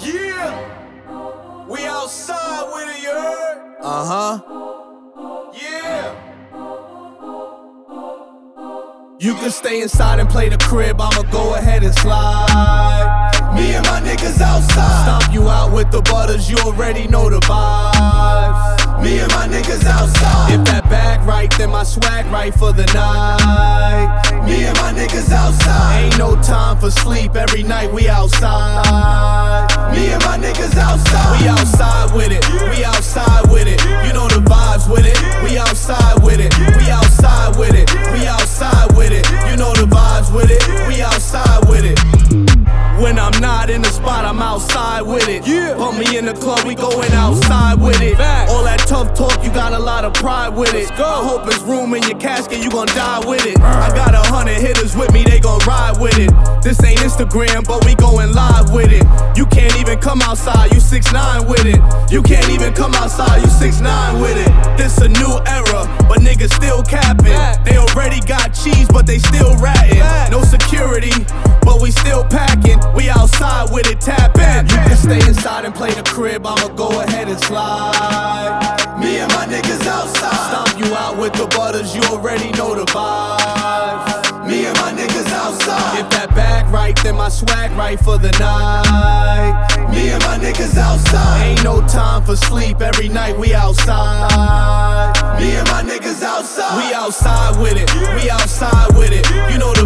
Yeah, we outside with it, you heard? Uh huh. Yeah. You can stay inside and play the crib, I'ma go ahead and slide. Me and my niggas outside. Stomp you out with the butters, you already know the vibes. Me and my niggas outside. If that bag right, then my swag right for the night. Me and my niggas outside. Ain't no time for sleep, every night we outside. Me and my niggas outside. We outside with it, we outside with it. You know the vibes with it, we outside with it. We outside with it, we outside with it. You know the vibes with it, we outside with it. When I'm not in the spot, I'm outside with it. Yeah. Put me in the club, we going outside with it. Facts. All that tough talk, you got a lot of pride with it. go. I hope it's room in your casket, you gon' die with it. I This ain't Instagram, but we going live with it. You can't even come outside, you 6'9 with it. You can't even come outside, you 6'9 with it. This a new era, but niggas still capping. They already got cheese, but they still ratting. No security, but we still packing. We outside with it, tap in. You can stay inside and play the crib, I'ma go ahead and slide. Me and my niggas outside. Stomp you out with the butters, you already know the vibes. Bag my swag right for the night. Me and my niggas outside. Ain't no time for sleep, every night we outside. Me and my niggas outside. We outside with it, we outside with it. You know the